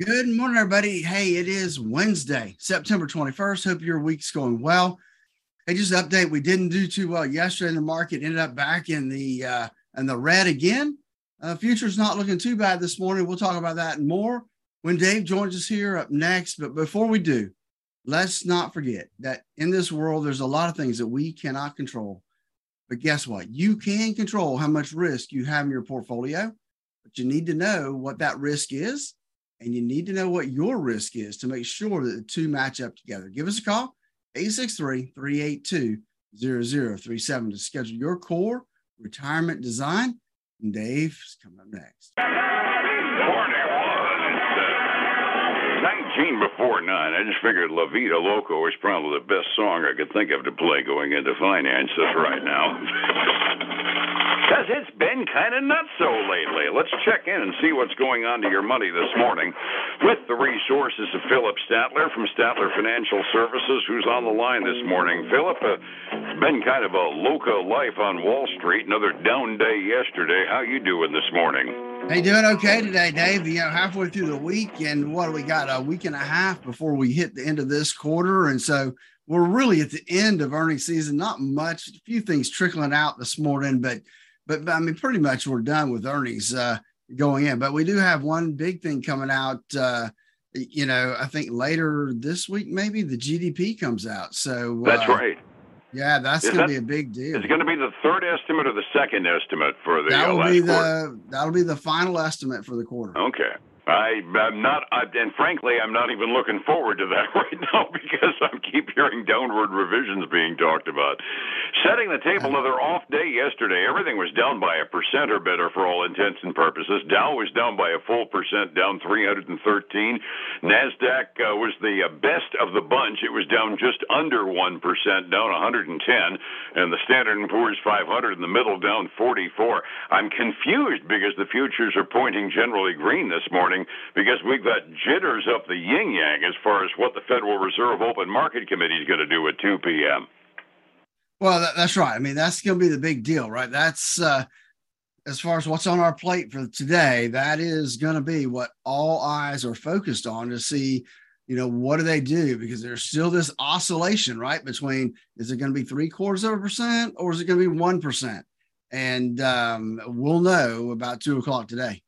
Good morning, everybody. Hey, it is Wednesday, September 21st. Hope your week's going well. Hey, just update. We didn't do too well yesterday in the market, ended up back in the uh in the red again. Uh, future's not looking too bad this morning. We'll talk about that and more when Dave joins us here up next. But before we do, let's not forget that in this world, there's a lot of things that we cannot control. But guess what? You can control how much risk you have in your portfolio, but you need to know what that risk is and you need to know what your risk is to make sure that the two match up together. Give us a call, 863-382-0037 to schedule your core retirement design. And Dave's coming up next. 19 before 9. I just figured La Vida Loco was probably the best song I could think of to play going into finances right now. Because it's been kind of nuts so lately. Let's check in and see what's going on to your money this morning with the resources of Phillip Statler from Statler Financial Services, who's on the line this morning. Phillip, uh, it's been kind of a loco life on Wall Street. Another down day yesterday. How you doing this morning? Hey, doing okay today, Dave? You know, halfway through the week, and what we got? A week and a half before we hit the end of this quarter, and so we're really at the end of earnings season. Not much, a few things trickling out this morning, but but, but I mean, pretty much we're done with earnings uh, going in. But we do have one big thing coming out. Uh, you know, I think later this week, maybe the GDP comes out. So that's uh, right. Yeah, that's going to be a big deal. It's going to be the third estimate or the second estimate for the that'll uh, be the quarter. that'll be the final estimate for the quarter. Okay. I, I'm not, and frankly, I'm not even looking forward to that right now because I keep hearing downward revisions being talked about. Setting the table, another off day yesterday. Everything was down by a percent or better for all intents and purposes. Dow was down by a full percent, down 313. Nasdaq uh, was the uh, best of the bunch. It was down just under one percent, down 110, and the Standard and Poor's 500 in the middle, down 44. I'm confused because the futures are pointing generally green this morning morning because we've got jitters up the yin yang as far as what the Federal Reserve Open Market Committee is going to do at 2 p.m. Well, that, that's right. I mean, that's going to be the big deal, right? That's uh, as far as what's on our plate for today. That is going to be what all eyes are focused on to see. You know, what do they do? Because there's still this oscillation, right? Between is it going to be three quarters of a percent or is it going to be one percent? And um, we'll know about two o'clock today.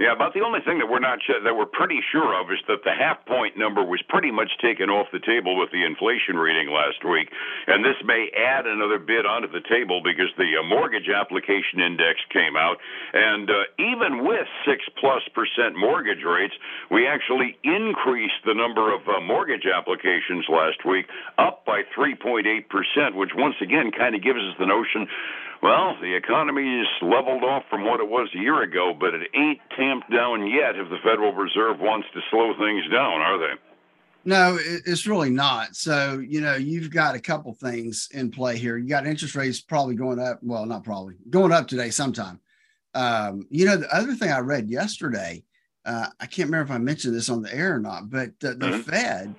Yeah, about the only thing that we're not that we're pretty sure of is that the half point number was pretty much taken off the table with the inflation reading last week, and this may add another bit onto the table because the uh, mortgage application index came out, and uh, even with six plus percent mortgage rates, we actually increased the number of uh, mortgage applications last week up by 3.8 percent, which once again kind of gives us the notion well, the economy is leveled off from what it was a year ago, but it ain't tamped down yet if the Federal Reserve wants to slow things down, are they? No, it's really not. So, you know, you've got a couple things in play here. You got interest rates probably going up. Well, not probably going up today sometime. Um, you know, the other thing I read yesterday, uh, I can't remember if I mentioned this on the air or not, but the, the mm-hmm. Fed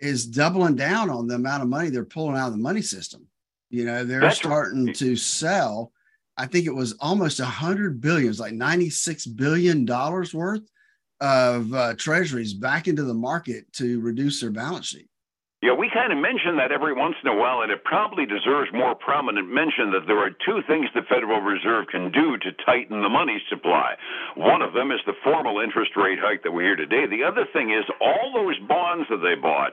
is doubling down on the amount of money they're pulling out of the money system. You know, they're That's starting right. to sell. I think it was almost a hundred billion, it was like ninety-six billion dollars worth of uh, treasuries back into the market to reduce their balance sheet. Yeah, we kind of mention that every once in a while, and it probably deserves more prominent mention that there are two things the Federal Reserve can do to tighten the money supply. One of them is the formal interest rate hike that we hear today. The other thing is all those bonds that they bought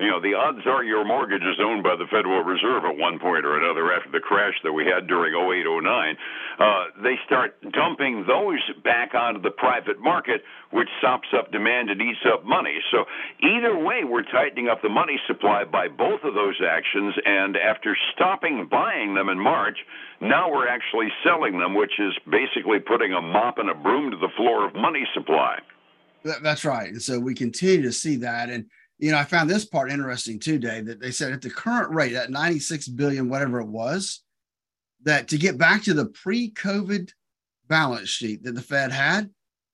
you know, the odds are your mortgage is owned by the Federal Reserve at one point or another after the crash that we had during 08, 09. Uh, they start dumping those back onto the private market, which sops up demand and eats up money. So either way, we're tightening up the money supply by both of those actions. And after stopping buying them in March, now we're actually selling them, which is basically putting a mop and a broom to the floor of money supply. That's right. And so we continue to see that. And you know, I found this part interesting too, Dave, that they said at the current rate, at 96 billion, whatever it was, that to get back to the pre-COVID balance sheet that the Fed had,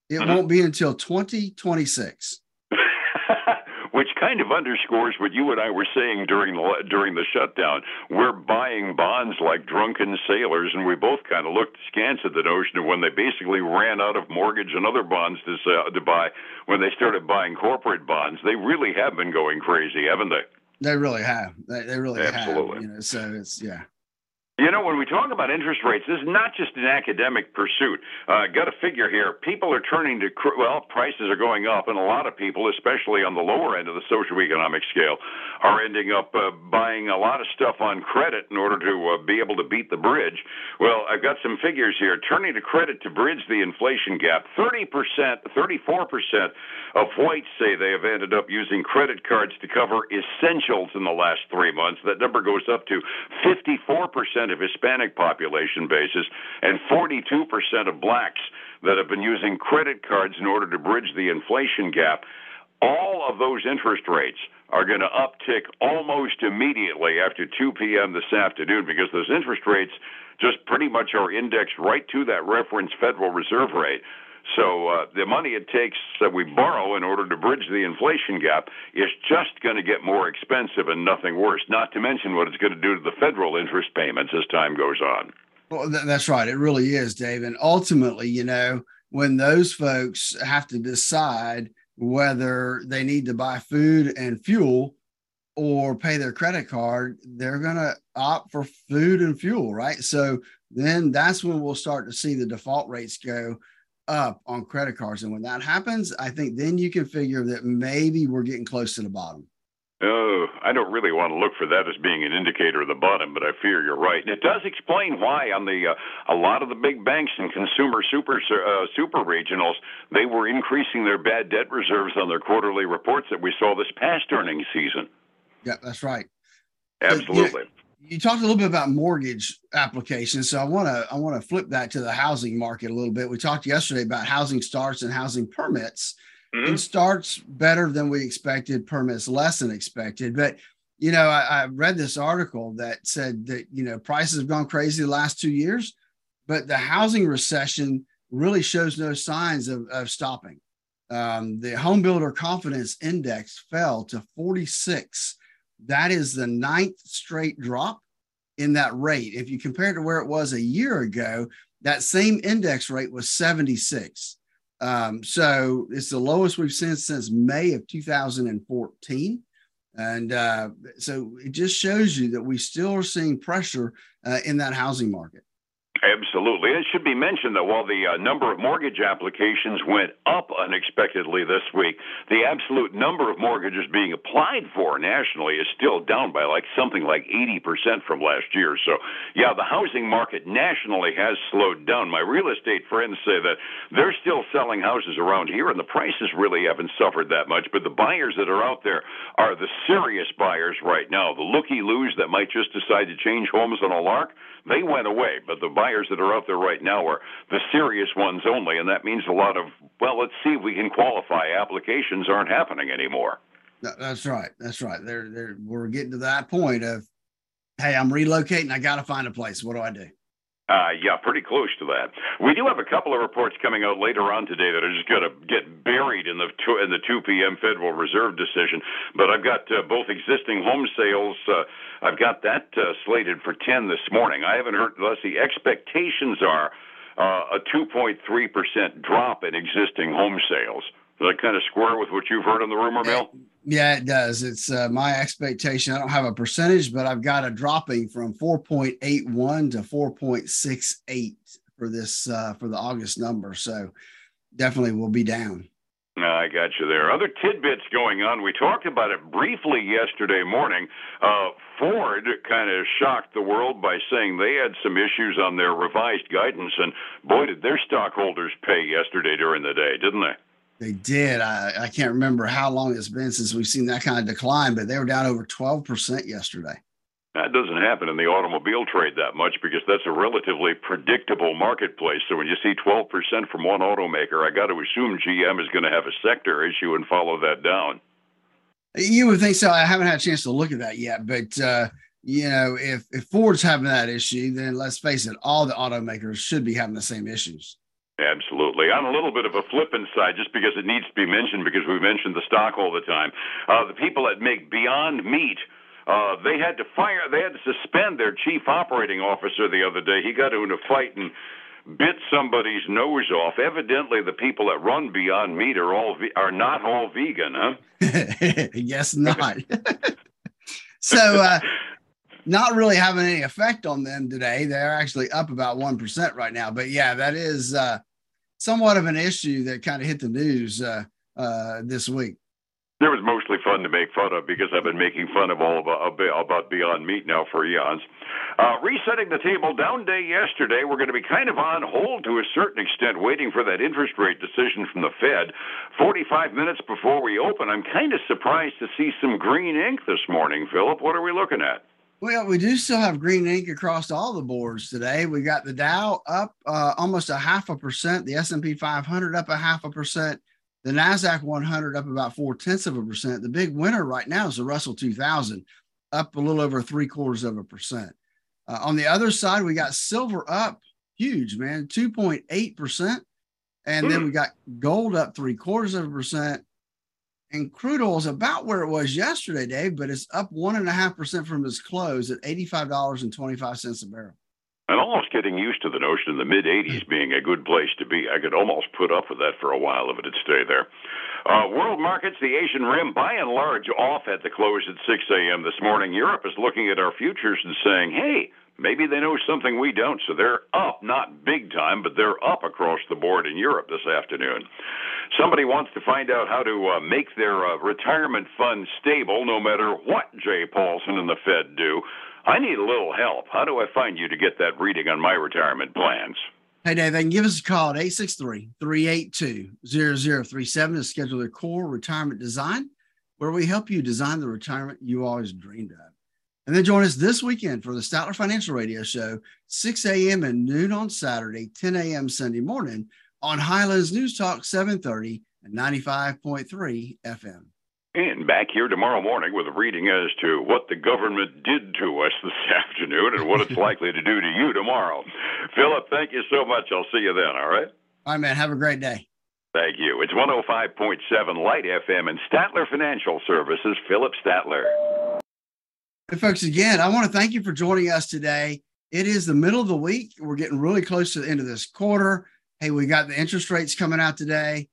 it mm-hmm. won't be until 2026. which kind of underscores what you and I were saying during the during the shutdown. We're buying bonds like drunken sailors, and we both kind of looked askance at the notion of when they basically ran out of mortgage and other bonds to uh, to buy when they started buying corporate bonds. They really have been going crazy, haven't they? They really have. They, they really Absolutely. have. You know, so it's yeah. You know, when we talk about interest rates, this is not just an academic pursuit. Uh, got a figure here. People are turning to, well, prices are going up, and a lot of people, especially on the lower end of the socioeconomic scale, are ending up uh, buying a lot of stuff on credit in order to uh, be able to beat the bridge. Well, I've got some figures here. Turning to credit to bridge the inflation gap, 30%, 34% of whites say they have ended up using credit cards to cover essentials in the last three months. That number goes up to 54% of Hispanic population basis and 42% of blacks that have been using credit cards in order to bridge the inflation gap. All of those interest rates are going to uptick almost immediately after 2 p.m. this afternoon because those interest rates just pretty much are indexed right to that reference Federal Reserve rate. So uh, the money it takes that we borrow in order to bridge the inflation gap is just going to get more expensive and nothing worse. Not to mention what it's going to do to the federal interest payments as time goes on. Well, th- that's right. It really is, Dave. And ultimately, you know, when those folks have to decide whether they need to buy food and fuel or pay their credit card, they're going to opt for food and fuel, right? So then that's when we'll start to see the default rates go up on credit cards. And when that happens, I think then you can figure that maybe we're getting close to the bottom. Oh, I don't really want to look for that as being an indicator of the bottom, but I fear you're right. And it does explain why on the uh, a lot of the big banks and consumer super uh, super regionals they were increasing their bad debt reserves on their quarterly reports that we saw this past earnings season. Yeah, that's right. Absolutely you talked a little bit about mortgage applications, so I want to I want to flip that to the housing market a little bit. We talked yesterday about housing starts and housing permits. Mm-hmm. And starts better than we expected, permits less than expected. But you know, I, I, read this article that said that you know prices have gone crazy the last two years, but the housing recession really shows no signs of, of stopping. Um, the home builder confidence index fell to 46 that is the ninth straight drop in that rate. If you compare it to where it was a year ago, that same index rate was 76. Um, so it's the lowest we've seen since May of 2014. And uh, so it just shows you that we still are seeing pressure uh, in that housing market. Absolutely. It should be mentioned that while the uh, number of mortgage applications went up unexpectedly this week, the absolute number of mortgages being applied for nationally is still down by like something like 80% from last year. So, yeah, the housing market nationally has slowed down. My real estate friends say that they're still selling houses around here and the prices really haven't suffered that much, but the buyers that are out there are the serious buyers right now. The looky loos that might just decide to change homes on a lark, they went away, but the buyers that are out there right now are the serious ones only, and that means a lot of well, let's see if we can qualify. Applications aren't happening anymore. That's right. That's right. We're getting to that point of, hey, I'm relocating. I got to find a place. What do I do? Uh, yeah, pretty close to that. We do have a couple of reports coming out later on today that are just going to get buried in the two, in the 2 p.m. Federal Reserve decision. But I've got uh, both existing home sales. Uh, I've got that uh, slated for 10 this morning. I haven't heard. Let's see. Expectations are uh, a 2.3 percent drop in existing home sales. Does that kind of square with what you've heard on the rumor mill? Yeah, it does. It's uh, my expectation. I don't have a percentage, but I've got a dropping from 4.81 to 4.68 for this uh, for the August number. So definitely we'll be down. I got you there. Other tidbits going on. We talked about it briefly yesterday morning. Uh, Ford kind of shocked the world by saying they had some issues on their revised guidance, and boy, did their stockholders pay yesterday during the day, didn't they? They did. I, I can't remember how long it's been since we've seen that kind of decline, but they were down over 12% yesterday. That doesn't happen in the automobile trade that much because that's a relatively predictable marketplace. So when you see 12% from one automaker, I got to assume GM is going to have a sector issue and follow that down. You would think so. I haven't had a chance to look at that yet, but uh, you know, if if Ford's having that issue, then let's face it, all the automakers should be having the same issues. Absolutely. On a little bit of a flippant side, just because it needs to be mentioned, because we mentioned the stock all the time, uh, the people that make Beyond Meat. Uh, they had to fire, they had to suspend their chief operating officer the other day. He got into a fight and bit somebody's nose off. Evidently, the people that run Beyond Meat are all are not all vegan, huh? yes, not. so, uh, not really having any effect on them today. They're actually up about 1% right now. But yeah, that is uh, somewhat of an issue that kind of hit the news uh, uh, this week. It was mostly fun to make fun of because I've been making fun of all about, about Beyond Meat now for eons. Uh, resetting the table down day yesterday, we're going to be kind of on hold to a certain extent, waiting for that interest rate decision from the Fed. 45 minutes before we open, I'm kind of surprised to see some green ink this morning, Phillip. What are we looking at? Well, we do still have green ink across all the boards today. We got the Dow up uh, almost a half a percent, the S and P 500 up a half a percent, the Nasdaq 100 up about four tenths of a percent. The big winner right now is the Russell 2000, up a little over three quarters of a percent. Uh, on the other side, we got silver up huge, man, 2.8 percent, and then we got gold up three quarters of a percent, and crude oil is about where it was yesterday, Dave, but it's up one and a half percent from its close at eighty-five dollars and twenty-five cents a barrel. I'm almost getting used to the notion of the mid 80s being a good place to be. I could almost put up with that for a while if it'd stay there. Uh, world markets, the Asian rim, by and large, off at the close at 6 a.m. this morning. Europe is looking at our futures and saying, hey, Maybe they know something we don't, so they're up, not big time, but they're up across the board in Europe this afternoon. Somebody wants to find out how to uh, make their uh, retirement fund stable no matter what Jay Paulson and the Fed do. I need a little help. How do I find you to get that reading on my retirement plans? Hey, Dave, they can give us a call at 863 382 0037 to schedule their core retirement design, where we help you design the retirement you always dreamed of. And then join us this weekend for the Statler Financial Radio Show, 6 a.m. and noon on Saturday, 10 a.m. Sunday morning on Highlands News Talk 730 and 95.3 FM. And back here tomorrow morning with a reading as to what the government did to us this afternoon and what it's likely to do to you tomorrow. Phillip, thank you so much. I'll see you then, all right? All right, man. Have a great day. Thank you. It's 105.7 Light FM and Statler Financial Services, Phillip Statler. Hey, folks, again, I want to thank you for joining us today. It is the middle of the week. We're getting really close to the end of this quarter. Hey, we got the interest rates coming out today.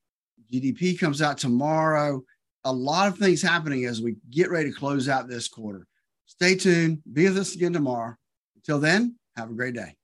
GDP comes out tomorrow. A lot of things happening as we get ready to close out this quarter. Stay tuned. Be with us again tomorrow. Until then, have a great day.